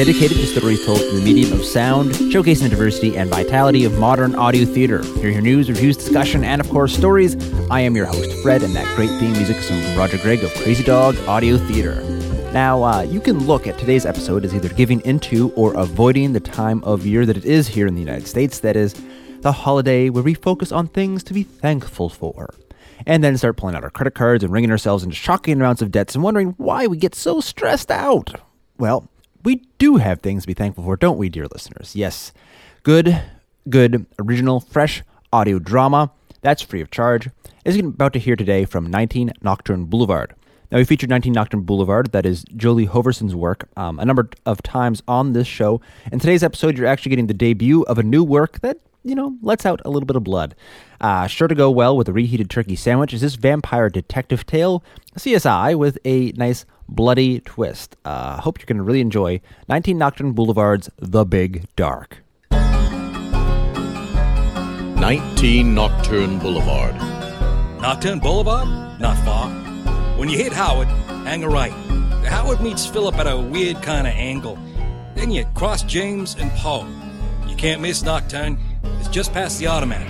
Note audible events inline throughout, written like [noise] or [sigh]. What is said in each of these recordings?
dedicated to stories told through the medium of sound, showcasing the diversity and vitality of modern audio theater. Hear your news, reviews, discussion, and of course, stories. I am your host, Fred, and that great theme music is from Roger Gregg of Crazy Dog Audio Theater. Now, uh, you can look at today's episode as either giving into or avoiding the time of year that it is here in the United States, that is, the holiday where we focus on things to be thankful for and then start pulling out our credit cards and wringing ourselves into shocking amounts of debts and wondering why we get so stressed out. Well, we do have things to be thankful for, don't we, dear listeners? Yes. Good, good, original, fresh audio drama. That's free of charge. Is about to hear today from 19 Nocturne Boulevard. Now, we featured 19 Nocturne Boulevard, that is Julie Hoverson's work, um, a number of times on this show. In today's episode, you're actually getting the debut of a new work that you know, lets out a little bit of blood. Uh, sure to go well with a reheated turkey sandwich is this vampire detective tale, CSI, with a nice bloody twist. Uh, hope you're going to really enjoy 19 Nocturne Boulevard's The Big Dark. 19 Nocturne Boulevard. Nocturne Boulevard? Not far. When you hit Howard, hang a right. Howard meets Philip at a weird kind of angle. Then you cross James and Poe. You can't miss Nocturne. It's just past the automatic.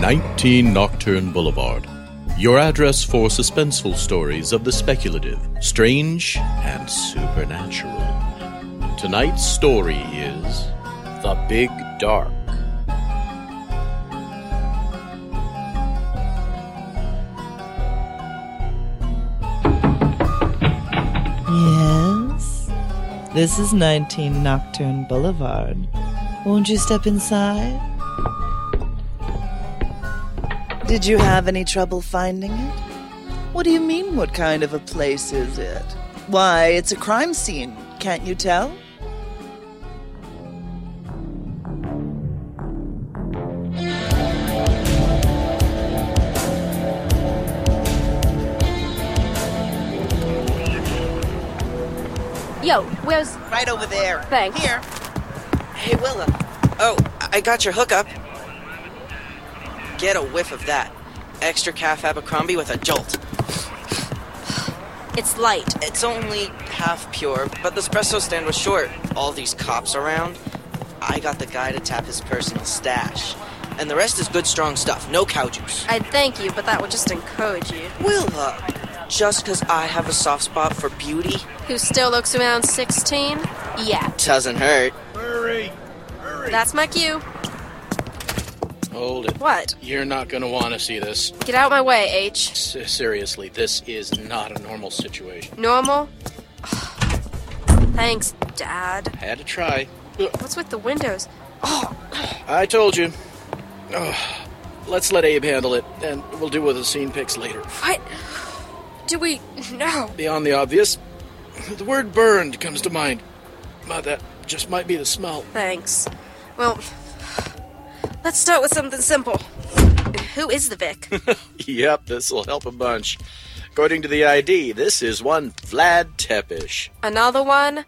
19 Nocturne Boulevard. Your address for suspenseful stories of the speculative, strange, and supernatural. Tonight's story is The Big Dark. Yes? This is 19 Nocturne Boulevard. Won't you step inside? Did you have any trouble finding it? What do you mean, what kind of a place is it? Why, it's a crime scene, can't you tell? Yo, where's. Right over there. Thanks. Here. Hey, Willa. Oh, I got your hookup. Get a whiff of that. Extra calf Abercrombie with a jolt. It's light. It's only half pure, but the espresso stand was short. All these cops around. I got the guy to tap his personal stash. And the rest is good, strong stuff. No cow juice. I'd thank you, but that would just encourage you. Willa! Uh, just because I have a soft spot for beauty Who still looks around 16? Yeah, doesn't hurt. Hurry! Hurry! that's my cue. Hold it. What? You're not gonna want to see this. Get out of my way, H. S- seriously, this is not a normal situation. Normal? [sighs] Thanks, Dad. Had to try. What's with the windows? Oh. I told you. Ugh. let's let Abe handle it, and we'll do with the scene picks later. What? Do we. No. Beyond the obvious, the word burned comes to mind. But that just might be the smell. Thanks. Well, let's start with something simple. Who is the Vic? [laughs] yep, this'll help a bunch. According to the ID, this is one Vlad Tepish. Another one?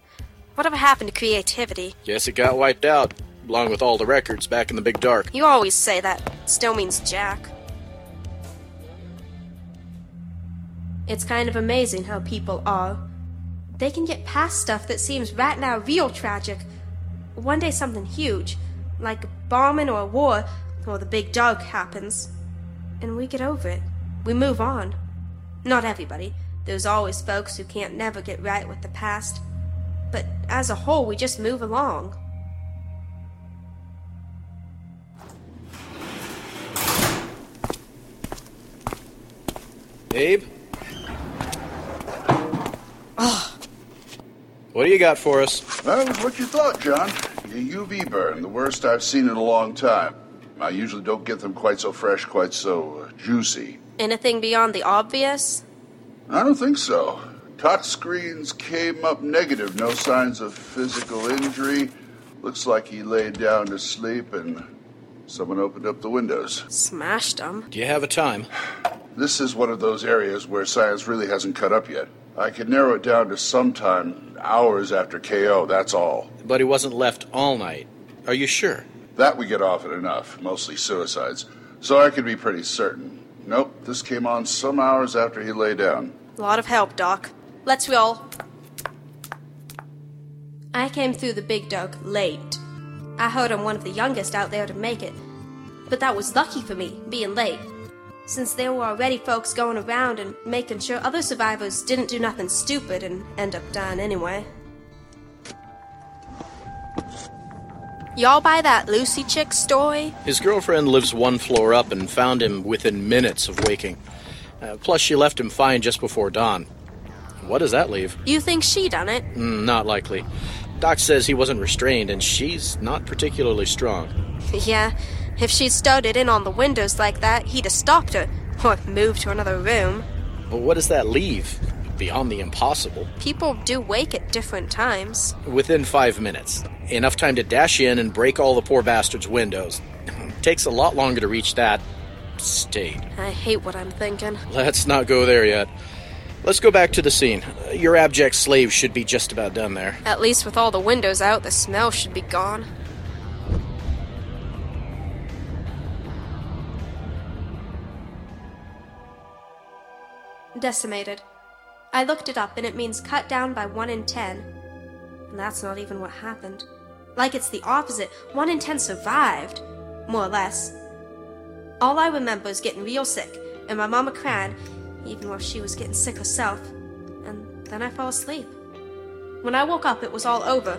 Whatever happened to creativity? Guess it got wiped out, along with all the records back in the big dark. You always say that. Still means Jack. It's kind of amazing how people are. They can get past stuff that seems right now real tragic. One day something huge, like a bombing or a war, or the big dark happens. And we get over it. We move on. Not everybody. There's always folks who can't never get right with the past. But as a whole, we just move along. Abe? Ah, What do you got for us? That was what you thought, John. A UV burn, the worst I've seen in a long time. I usually don't get them quite so fresh, quite so uh, juicy. Anything beyond the obvious? I don't think so. Touch screens came up negative, no signs of physical injury. Looks like he laid down to sleep and someone opened up the windows. Smashed them. Do you have a time? [sighs] This is one of those areas where science really hasn't cut up yet. I could narrow it down to sometime hours after KO, that's all. But he wasn't left all night. Are you sure? That we get often enough, mostly suicides. So I could be pretty certain. Nope, this came on some hours after he lay down. A lot of help, Doc. Let's roll. I came through the big dark late. I heard I'm one of the youngest out there to make it. But that was lucky for me, being late, since there were already folks going around and making sure other survivors didn't do nothing stupid and end up dying anyway. Y'all buy that Lucy chick story? His girlfriend lives one floor up and found him within minutes of waking. Uh, plus, she left him fine just before dawn. What does that leave? You think she done it? Mm, not likely. Doc says he wasn't restrained, and she's not particularly strong. [laughs] Yeah, if she'd started in on the windows like that, he'd have stopped her, or moved to another room. But what does that leave? Beyond the impossible. People do wake at different times. Within five minutes. Enough time to dash in and break all the poor bastard's windows. [laughs] Takes a lot longer to reach that state. I hate what I'm thinking. Let's not go there yet. Let's go back to the scene. Your abject slave should be just about done there. At least with all the windows out, the smell should be gone. Decimated. I looked it up and it means cut down by 1 in 10. And that's not even what happened. Like it's the opposite. 1 in 10 survived. More or less. All I remember is getting real sick and my mama crying, even while she was getting sick herself. And then I fell asleep. When I woke up, it was all over,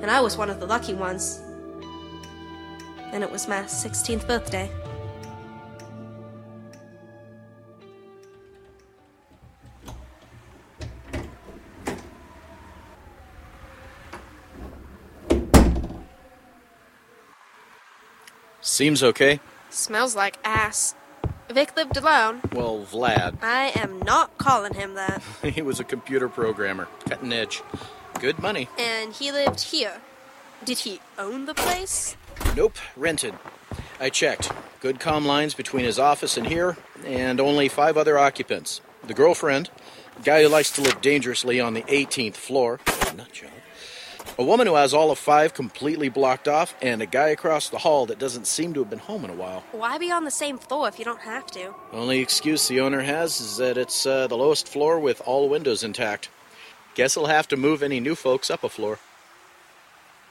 and I was one of the lucky ones. And it was my 16th birthday. Seems okay. Smells like ass. Vic lived alone. Well, Vlad. I am not calling him that. [laughs] he was a computer programmer, cutting edge. Good money. And he lived here. Did he own the place? Nope, rented. I checked. Good comm lines between his office and here, and only five other occupants. The girlfriend, a guy who likes to live dangerously on the 18th floor, nutjob. A woman who has all of five completely blocked off, and a guy across the hall that doesn't seem to have been home in a while. Why be on the same floor if you don't have to? The Only excuse the owner has is that it's uh, the lowest floor with all windows intact. Guess he'll have to move any new folks up a floor.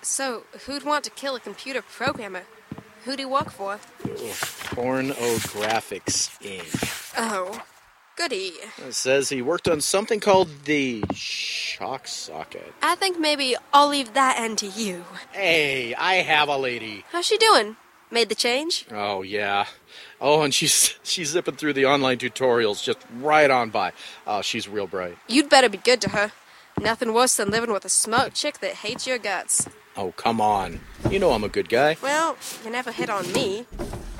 So, who'd want to kill a computer programmer? Who'd he work for? Pornographics Inc. Oh, goody. It says he worked on something called the shock socket. I think maybe I'll leave that end to you. Hey, I have a lady. How's she doing? Made the change? Oh yeah. Oh, and she's she's zipping through the online tutorials just right on by. Oh, she's real bright. You'd better be good to her. Nothing worse than living with a smart chick that hates your guts. Oh, come on. You know I'm a good guy. Well, you never hit on me,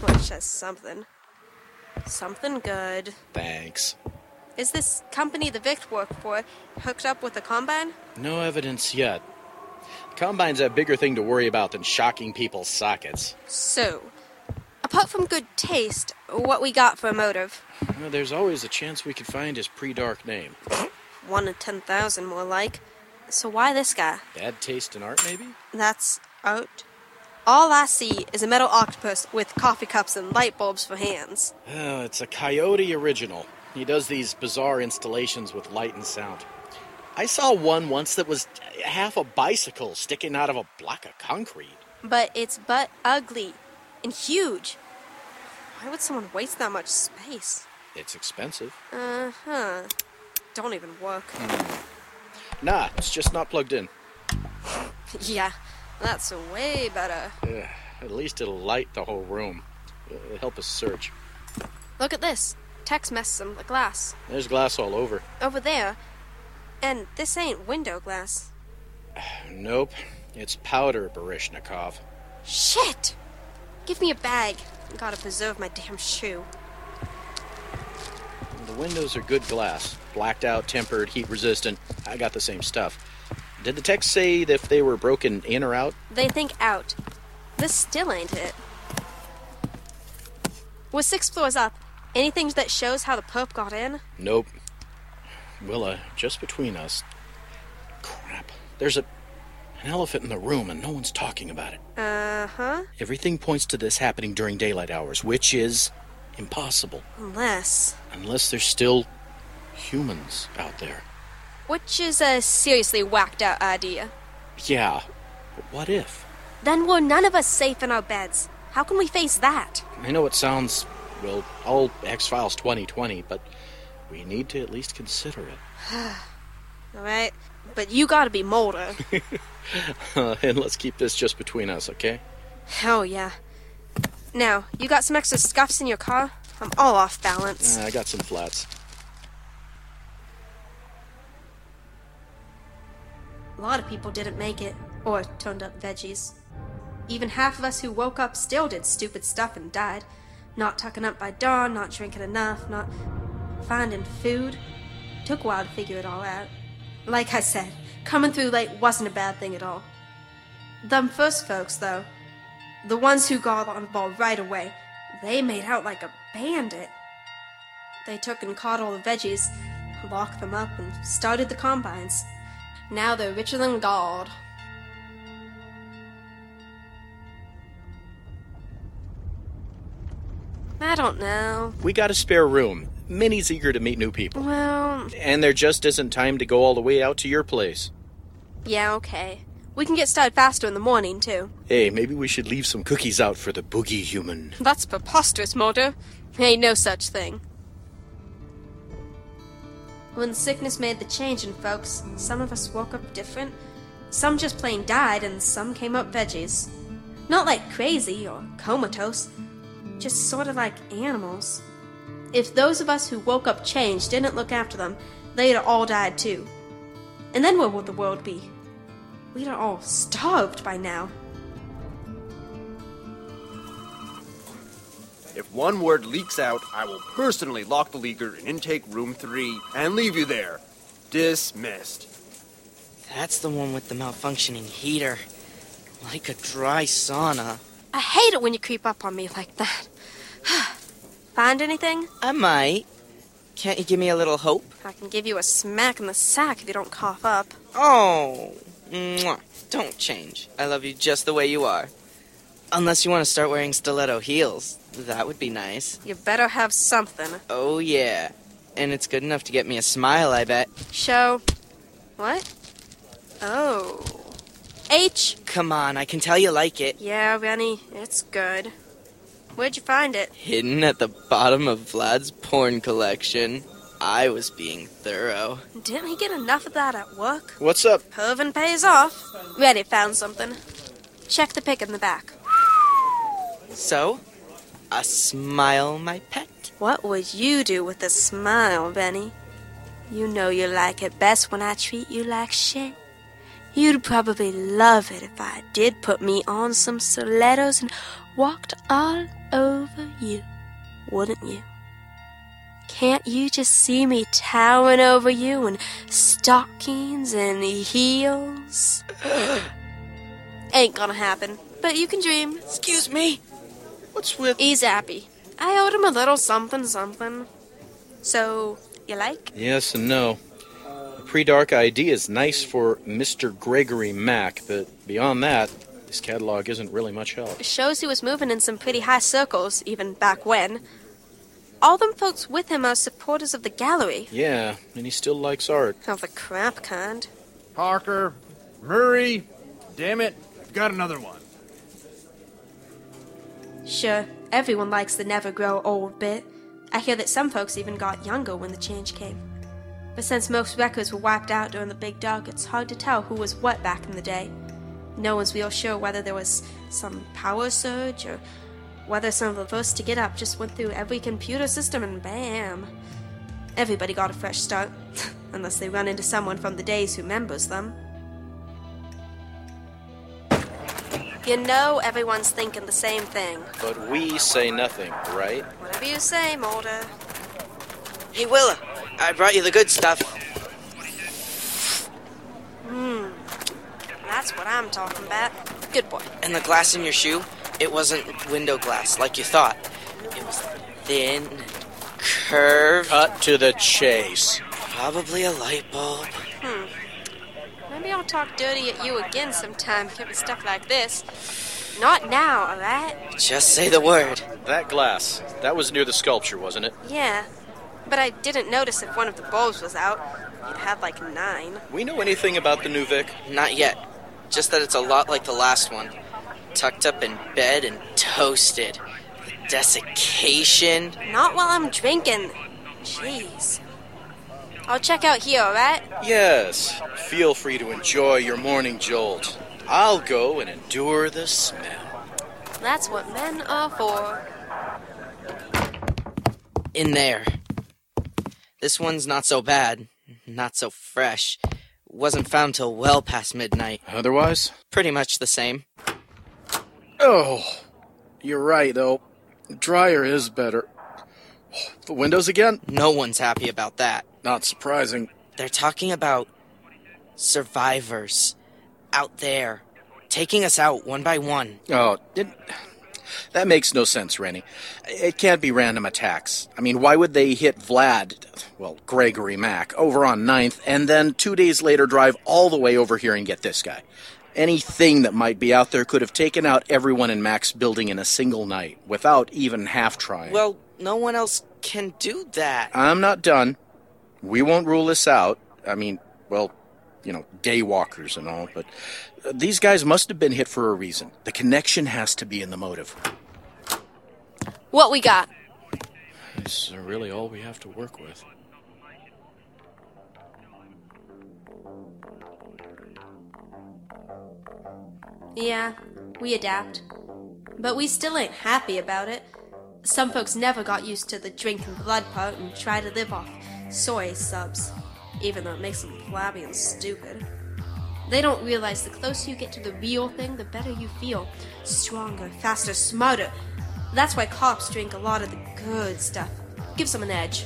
which is something. Something good. Thanks. Is this company the Vic worked for hooked up with the Combine? No evidence yet. Combine's a bigger thing to worry about than shocking people's sockets. So, apart from good taste, what we got for a motive? Well, there's always a chance we could find his pre-dark name. One in ten thousand, more like. So why this guy? Bad taste in art, maybe? That's art. All I see is a metal octopus with coffee cups and light bulbs for hands. Oh, it's a Coyote original. He does these bizarre installations with light and sound. I saw one once that was half a bicycle sticking out of a block of concrete. But it's but ugly and huge. Why would someone waste that much space? It's expensive. Uh huh. Don't even work. Nah, it's just not plugged in. [laughs] Yeah, that's way better. At least it'll light the whole room. It'll help us search. Look at this. Tex messes some the glass. There's glass all over. Over there. And this ain't window glass. [sighs] Nope, it's powder, Baryshnikov. Shit! Give me a bag. I Gotta preserve my damn shoe. The windows are good glass. Blacked out, tempered, heat resistant. I got the same stuff. Did the text say if they were broken in or out? They think out. This still ain't it. With six floors up, anything that shows how the perp got in? Nope. Willa, just between us. Crap. There's a an elephant in the room and no one's talking about it. Uh huh. Everything points to this happening during daylight hours, which is impossible. Unless. Unless there's still humans out there. Which is a seriously whacked out idea. Yeah, but what if? Then we're none of us safe in our beds. How can we face that? I know it sounds, well, all X Files 2020, but we need to at least consider it. [sighs] Alright, but you gotta be Mulder. [laughs] Uh, and let's keep this just between us, okay? Hell yeah. Now, you got some extra scuffs in your car? I'm all off balance. Uh, I got some flats. A lot of people didn't make it, or turned up veggies. Even half of us who woke up still did stupid stuff and died. Not tucking up by dawn, not drinking enough, not finding food. Took a while to figure it all out. Like I said, coming through late wasn't a bad thing at all. Them first folks, though, the ones who got on the ball right away, they made out like a bandit. They took and caught all the veggies, locked them up, and started the combines. Now they're richer than God. I don't know. We got a spare room. Minnie's eager to meet new people. Well, And there just isn't time to go all the way out to your place. yeah, okay. We can get started faster in the morning, too. Hey, maybe we should leave some cookies out for the boogie human. That's preposterous, Mulder. Ain't no such thing. When sickness made the change in folks, some of us woke up different. Some just plain died, and some came up veggies. Not like crazy or comatose, just sort of like animals. If those of us who woke up changed didn't look after them, they'd all died too. And then where would the world be? We'd have all starved by now. If one word leaks out, I will personally lock the leaker in intake room three and leave you there. Dismissed. That's the one with the malfunctioning heater. Like a dry sauna. I hate it when you creep up on me like that. [sighs] Find anything? I might. Can't you give me a little hope? I can give you a smack in the sack if you don't cough up. Oh, mwah. don't change. I love you just the way you are. Unless you want to start wearing stiletto heels. That would be nice. You better have something. Oh, yeah. And it's good enough to get me a smile, I bet. Show. What? Oh. H. Come on, I can tell you like it. Yeah, Rennie, it's good. Where'd you find it? Hidden at the bottom of Vlad's porn collection. I was being thorough. Didn't he get enough of that at work? What's up? Pervin pays off. Ready, found something. Check the pic in the back. So, a smile, my pet? What would you do with a smile, Benny? You know you like it best when I treat you like shit. You'd probably love it if I did put me on some stilettos and walked all over you, wouldn't you? Can't you just see me towering over you in stockings and heels? [gasps] Ain't gonna happen, but you can dream. Excuse me? What's with. He's happy. I owed him a little something something. So, you like? Yes and no. The pre dark ID is nice for Mr. Gregory Mack, but beyond that, his catalog isn't really much help. It Shows he was moving in some pretty high circles, even back when. All them folks with him are supporters of the gallery. Yeah, and he still likes art. Of the crap kind. Parker, Murray, damn it, I've got another one. Sure, everyone likes the never grow old bit. I hear that some folks even got younger when the change came. But since most records were wiped out during the Big Dark, it's hard to tell who was what back in the day. No one's real sure whether there was some power surge or whether some of the first to get up just went through every computer system and bam. Everybody got a fresh start, [laughs] unless they run into someone from the days who remembers them. You know everyone's thinking the same thing. But we say nothing, right? Whatever you say, Mulder. Hey, Willa, I brought you the good stuff. Hmm. That's what I'm talking about. Good boy. And the glass in your shoe, it wasn't window glass like you thought. It was thin curved. Cut to the chase. Probably a light bulb. Maybe I'll talk dirty at you again sometime, giving stuff like this. Not now, alright? Just say the word. That glass, that was near the sculpture, wasn't it? Yeah. But I didn't notice if one of the bulbs was out. It had like nine. We know anything about the new Vic? Not yet. just that it's a lot like the last one. Tucked up in bed and toasted. The desiccation. Not while I'm drinking. Jeez. I'll check out here, alright? Yes, feel free to enjoy your morning jolt. I'll go and endure the smell. That's what men are for. In there. This one's not so bad. Not so fresh. Wasn't found till well past midnight. Otherwise? Pretty much the same. Oh, you're right, though. Dryer is better. The windows again? No one's happy about that. Not surprising. They're talking about survivors out there, taking us out one by one. Oh, it, that makes no sense, Rennie. It can't be random attacks. I mean, why would they hit Vlad, well, Gregory Mack, over on 9th, and then two days later drive all the way over here and get this guy? Anything that might be out there could have taken out everyone in Mack's building in a single night, without even half trying. Well, no one else can do that. I'm not done. We won't rule this out. I mean, well, you know, daywalkers and all, but uh, these guys must have been hit for a reason. The connection has to be in the motive. What we got? This is really all we have to work with. Yeah, we adapt. But we still ain't happy about it. Some folks never got used to the drinking blood part and try to live off soy subs, even though it makes them flabby and stupid. They don't realize the closer you get to the real thing, the better you feel. Stronger, faster, smarter. That's why cops drink a lot of the good stuff. Gives them an edge.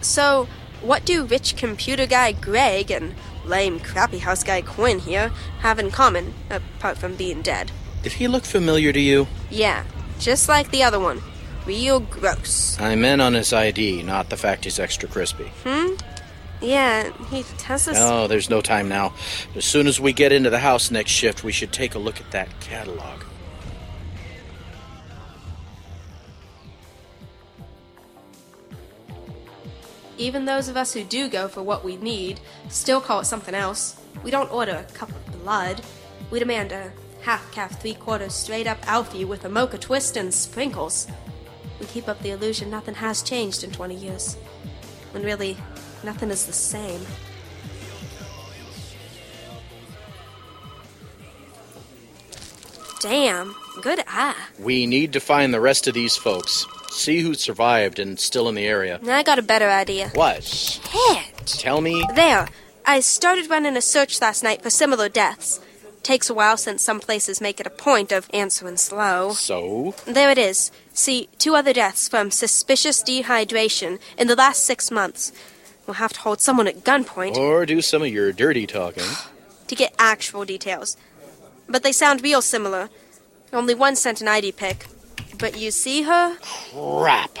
So, what do rich computer guy Greg and lame crappy house guy Quinn here have in common, apart from being dead? Did he look familiar to you? Yeah, just like the other one. Real gross. I'm in on his ID, not the fact he's extra crispy. Hmm? Yeah, he has this. Oh, there's no time now. As soon as we get into the house next shift, we should take a look at that catalog. Even those of us who do go for what we need still call it something else. We don't order a cup of blood. We demand a half calf, three quarters straight up Alfie with a mocha twist and sprinkles. We keep up the illusion nothing has changed in 20 years. When really, nothing is the same. Damn, good eye. We need to find the rest of these folks. See who survived and still in the area. I got a better idea. What? Shit! Tell me. There. I started running a search last night for similar deaths. Takes a while since some places make it a point of answering slow. So? There it is. See, two other deaths from suspicious dehydration in the last six months. We'll have to hold someone at gunpoint Or do some of your dirty talking. [sighs] to get actual details. But they sound real similar. Only one sent an ID pic. But you see her? Crap.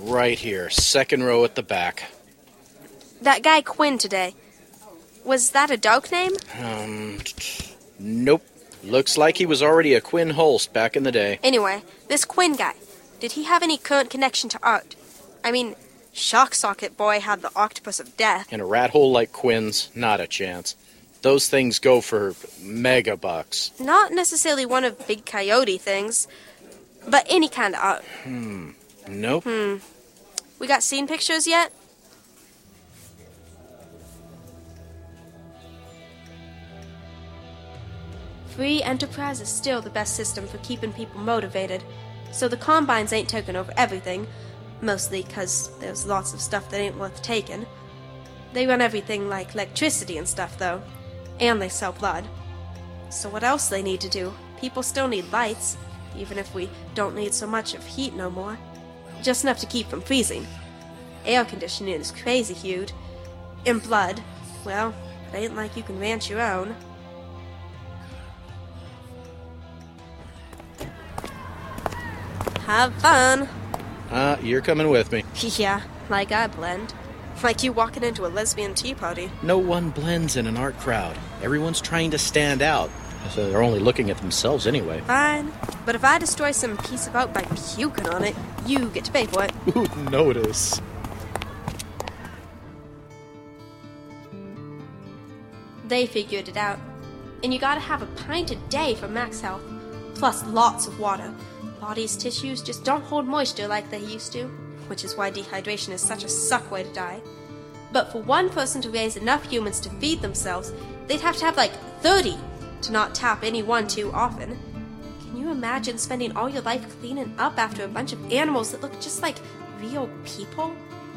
Right here, second row at the back. That guy Quinn today. Was that a dark name? Um, nope. Looks like he was already a Quinn Holst back in the day. Anyway, this Quinn guy. Did he have any current connection to art? I mean, Shock Socket Boy had the Octopus of Death. In a rat hole like Quinn's, not a chance. Those things go for mega bucks. Not necessarily one of Big Coyote things, but any kind of art. Hmm. Nope. Hmm. We got scene pictures yet? Free enterprise is still the best system for keeping people motivated, so the Combines ain't taking over everything, mostly 'cause there's lots of stuff that ain't worth taking. They run everything like electricity and stuff, though, and they sell blood. So what else they need to do? People still need lights, even if we don't need so much of heat no more. Just enough to keep from freezing. Air conditioning is crazy huge. And blood, well, it ain't like you can ranch your own. Have fun. Uh, you're coming with me. [laughs] yeah, like I blend. Like you walking into a lesbian tea party. No one blends in an art crowd. Everyone's trying to stand out. So they're only looking at themselves anyway. Fine. But if I destroy some piece of art by puking on it, you get to pay for it. [laughs] Ooh, notice. They figured it out. And you gotta have a pint a day for max health, plus lots of water. Body's tissues just don't hold moisture like they used to, which is why dehydration is such a suck way to die. But for one person to raise enough humans to feed themselves, they'd have to have like 30 to not tap any one too often. Can you imagine spending all your life cleaning up after a bunch of animals that look just like real people?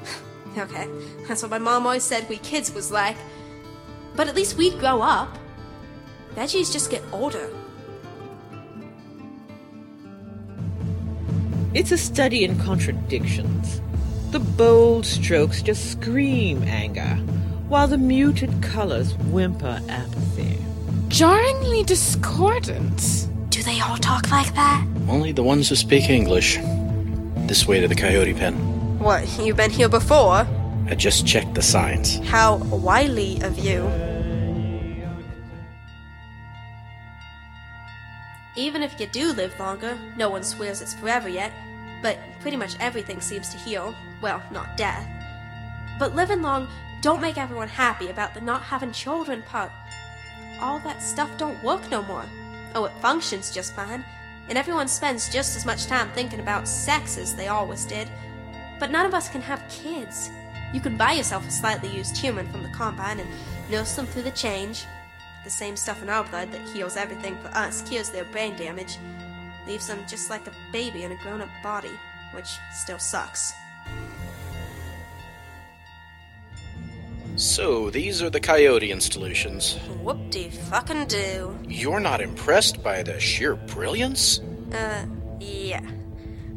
[laughs] okay, that's what my mom always said we kids was like. But at least we'd grow up. Veggies just get older. It's a study in contradictions. The bold strokes just scream anger, while the muted colors whimper apathy. Jarringly discordant. Do they all talk like that? Only the ones who speak English. This way to the coyote pen. What, you've been here before? I just checked the signs. How wily of you. Even if you do live longer, no one swears it's forever yet, but pretty much everything seems to heal. Well, not death. But living long don't make everyone happy about the not having children part. All that stuff don't work no more. Oh, it functions just fine, and everyone spends just as much time thinking about sex as they always did. But none of us can have kids. You can buy yourself a slightly used human from the combine and nurse them through the change. The same stuff in our blood that heals everything for us cures their brain damage. Leaves them just like a baby in a grown up body, which still sucks. So, these are the coyote installations. Whoop de fucking do. You're not impressed by the sheer brilliance? Uh, yeah.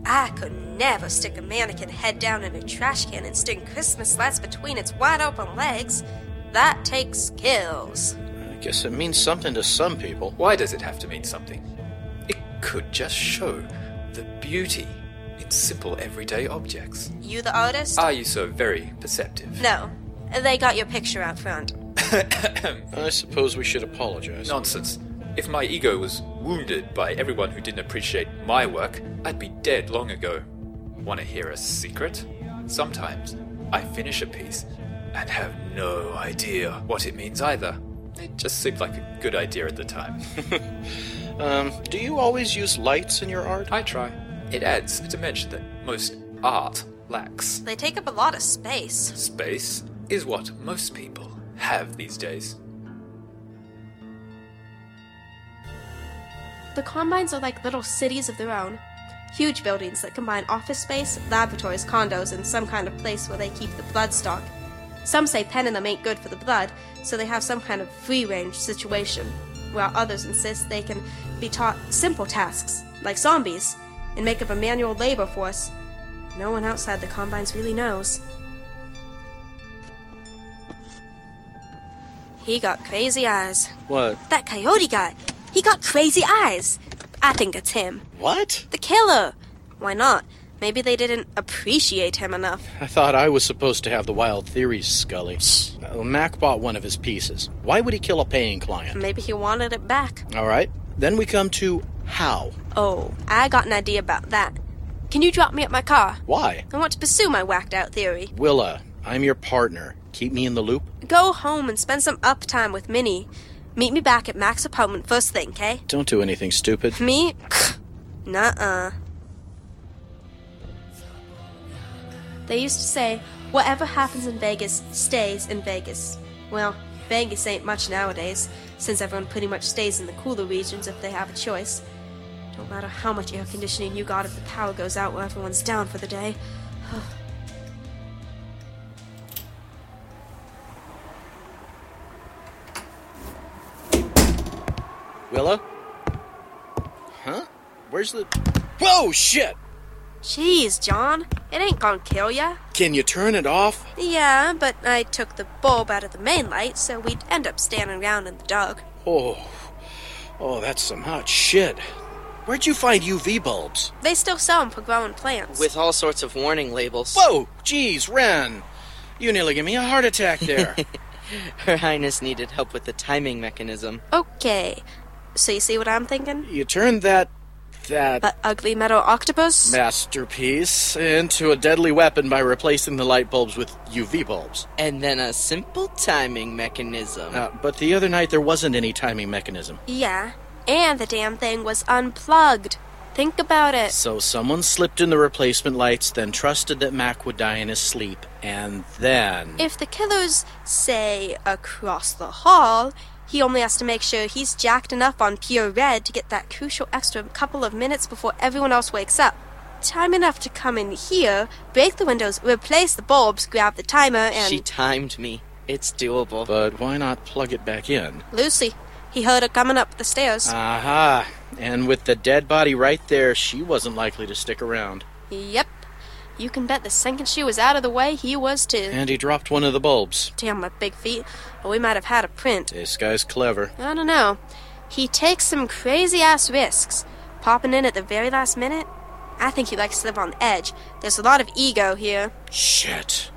I could never stick a mannequin head down in a trash can and string Christmas lights between its wide open legs. That takes skills. I guess it means something to some people. Why does it have to mean something? It could just show the beauty in simple everyday objects. You the artist? Are you so very perceptive? no. They got your picture out front. [coughs] I suppose we should apologize. Nonsense. If my ego was wounded by everyone who didn't appreciate my work, I'd be dead long ago. Want to hear a secret? Sometimes I finish a piece and have no idea what it means either. It just seemed like a good idea at the time. [laughs] Um, do you always use lights in your art? I try. It adds a dimension that most art lacks. They take up a lot of space. Space is what most people have these days. The combines are like little cities of their own. Huge buildings that combine office space, laboratories, condos, and some kind of place where they keep the blood stock. Some say penning them ain't good for the blood, so they have some kind of free range situation, while others insist they can be taught simple tasks, like zombies, and make up a manual labor force. No one outside the combines really knows. He got crazy eyes. What? That coyote guy. He got crazy eyes. I think it's him. What? The killer. Why not? Maybe they didn't appreciate him enough. I thought I was supposed to have the wild theories, Scully. Uh, Mac bought one of his pieces. Why would he kill a paying client? Maybe he wanted it back. All right. Then we come to how. Oh, I got an idea about that. Can you drop me at my car? Why? I want to pursue my whacked out theory. Willa, I'm your partner. Keep me in the loop. Go home and spend some up time with Minnie. Meet me back at Mac's apartment first thing, okay? Don't do anything stupid. Me? [laughs] Nuh uh. They used to say, whatever happens in Vegas stays in Vegas. Well, Vegas ain't much nowadays, since everyone pretty much stays in the cooler regions if they have a choice. Don't matter how much air conditioning you got if the power goes out while everyone's down for the day. Willa? Huh? Where's the. Whoa, shit! Jeez, John, it ain't gonna kill ya. Can you turn it off? Yeah, but I took the bulb out of the main light, so we'd end up standing around in the dark. Oh. Oh, that's some hot shit. Where'd you find UV bulbs? They still sell them for growing plants. With all sorts of warning labels. Whoa! Jeez, Ren! You nearly gave me a heart attack there. [laughs] Her Highness needed help with the timing mechanism. Okay, so you see what I'm thinking? you turned that that But ugly metal octopus? masterpiece into a deadly weapon by replacing the light bulbs with UV bulbs. And then a simple timing mechanism. Uh, but the other night there wasn't any timing mechanism. Yeah. And the damn thing was unplugged. Think about it. So someone slipped in the replacement lights, then trusted that Mac would die in his sleep, and then. If the killer's, say, across the hall, he only has to make sure he's jacked enough on pure red to get that crucial extra couple of minutes before everyone else wakes up. Time enough to come in here, break the windows, replace the bulbs, grab the timer, and. She timed me. It's doable. But why not plug it back in? Lucy. He heard her coming up the stairs. Aha! And with the dead body right there, she wasn't likely to stick around. Yep. You can bet the second she was out of the way, he was too. And he dropped one of the bulbs. Damn my big feet. Or we might have had a print. This guy's clever. I don't know. He takes some crazy ass risks. Popping in at the very last minute? I think he likes to live on the edge. There's a lot of ego here. Shit.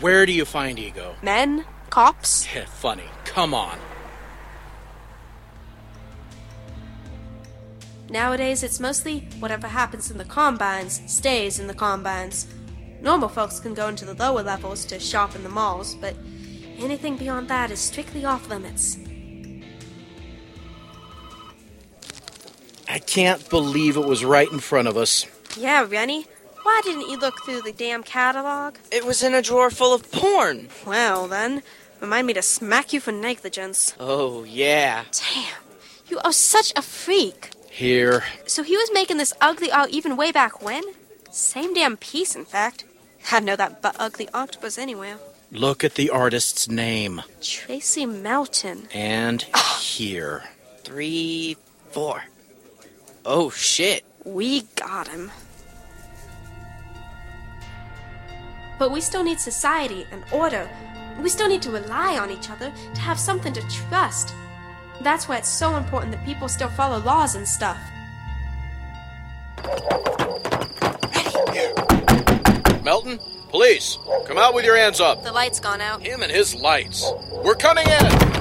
Where do you find ego? Men? Cops? Yeah, funny. Come on. Nowadays, it's mostly whatever happens in the combines stays in the combines. Normal folks can go into the lower levels to shop in the malls, but anything beyond that is strictly off limits. I can't believe it was right in front of us. Yeah, Rennie. Why didn't you look through the damn catalog? It was in a drawer full of porn. Well, then, remind me to smack you for negligence. Oh, yeah. Damn, you are such a freak. Here. So he was making this ugly art even way back when? Same damn piece, in fact. I'd know that but ugly octopus anywhere. Look at the artist's name. Tracy Mountain. And ah. here. Three, four. Oh, shit. We got him. But we still need society and order. We still need to rely on each other to have something to trust. That's why it's so important that people still follow laws and stuff. Melton, police, come out with your hands up. The light's gone out. Him and his lights. We're coming in.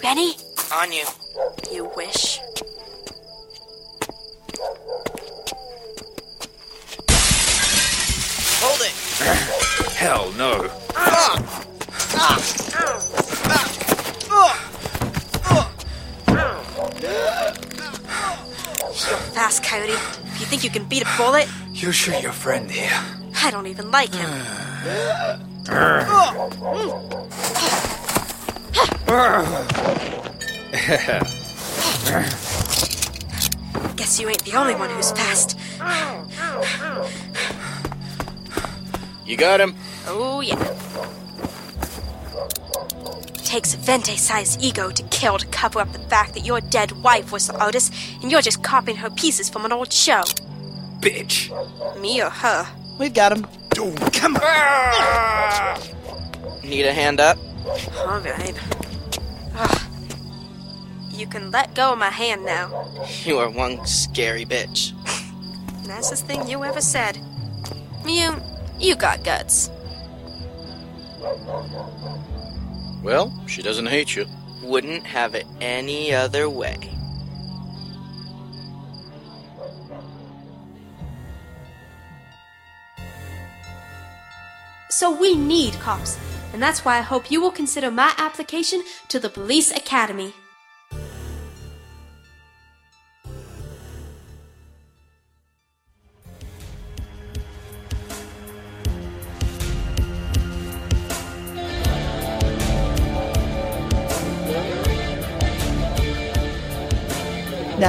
Benny? On you. You wish. Hold it. [laughs] Hell no. You're fast, Coyote. If you think you can beat a bullet, You shoot your friend here. I don't even like him. Guess you ain't the only one who's fast. You got him? Oh, yeah. Takes a Venti-sized ego to kill to cover up the fact that your dead wife was the artist and you're just copying her pieces from an old show. Bitch. Me or her? We've got him. Come on. Need a hand up? All right. You can let go of my hand now. You are one scary bitch. [laughs] Nicest thing you ever said. You, you got guts. Well, she doesn't hate you. Wouldn't have it any other way. So we need cops, and that's why I hope you will consider my application to the police academy.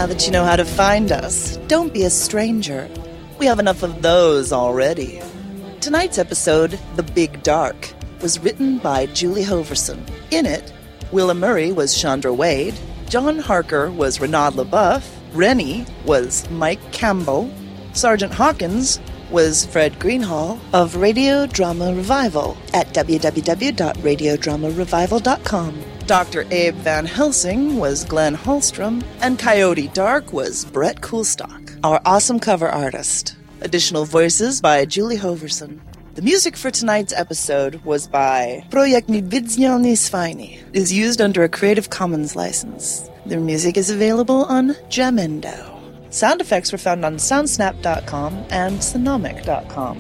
Now that you know how to find us, don't be a stranger. We have enough of those already. Tonight's episode, The Big Dark, was written by Julie Hoverson. In it, Willa Murray was Chandra Wade, John Harker was Renaud LaBeouf, Rennie was Mike Campbell, Sergeant Hawkins was Fred Greenhalgh of Radio Drama Revival at www.radiodramarevival.com. Dr. Abe Van Helsing was Glenn Hallstrom, and Coyote Dark was Brett Coolstock, our awesome cover artist. Additional voices by Julie Hoverson. The music for tonight's episode was by Projekt Niewidzialny Swajny. Is used under a Creative Commons license. Their music is available on Jamendo. Sound effects were found on soundsnap.com and sonomic.com.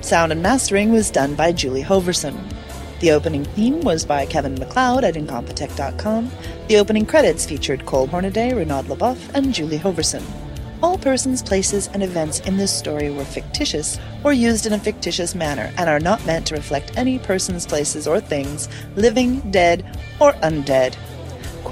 Sound and mastering was done by Julie Hoverson. The opening theme was by Kevin MacLeod at Incompetech.com. The opening credits featured Cole Hornaday, Renaud LeBoeuf, and Julie Hoverson. All persons, places, and events in this story were fictitious or used in a fictitious manner and are not meant to reflect any persons, places, or things, living, dead, or undead.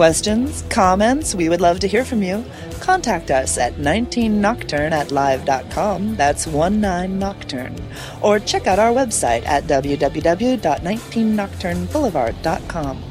Questions, comments, we would love to hear from you. Contact us at 19nocturne at live.com, that's 19nocturne, or check out our website at www.19nocturneboulevard.com,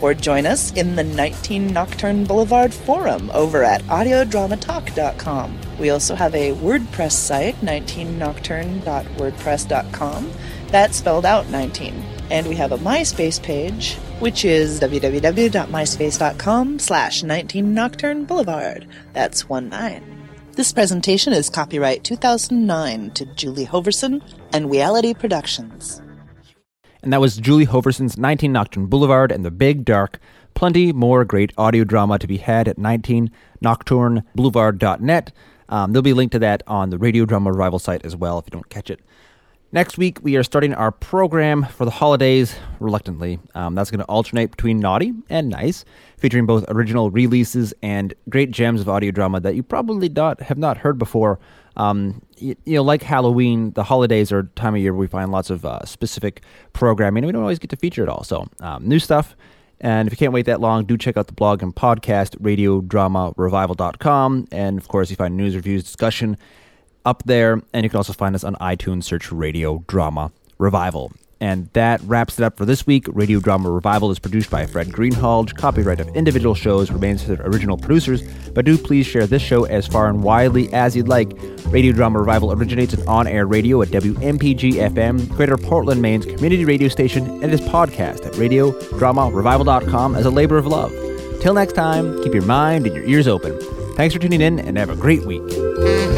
or join us in the 19 Nocturne Boulevard forum over at audiodramatalk.com. We also have a WordPress site, 19nocturne.wordpress.com, that's spelled out 19. And we have a MySpace page, which is www.myspace.com slash 19 Nocturne Boulevard. That's one nine. This presentation is copyright 2009 to Julie Hoverson and Reality Productions. And that was Julie Hoverson's 19 Nocturne Boulevard and the Big Dark. Plenty more great audio drama to be had at 19nocturneboulevard.net. Um, there'll be a link to that on the Radio Drama Revival site as well if you don't catch it. Next week, we are starting our program for the holidays reluctantly. Um, that's going to alternate between naughty and nice, featuring both original releases and great gems of audio drama that you probably not, have not heard before. Um, you, you, know, like Halloween, the holidays are time of year we find lots of uh, specific programming, and we don't always get to feature it all. So, um, new stuff. And if you can't wait that long, do check out the blog and podcast, radiodramarevival.com. And of course, you find news, reviews, discussion up there. And you can also find us on iTunes, search Radio Drama Revival. And that wraps it up for this week. Radio Drama Revival is produced by Fred Greenhalgh. Copyright of individual shows remains to their original producers, but do please share this show as far and widely as you'd like. Radio Drama Revival originates in on air radio at WMPG FM, Greater Portland, Maine's community radio station, and is podcast at radiodramarevival.com as a labor of love. Till next time, keep your mind and your ears open. Thanks for tuning in and have a great week.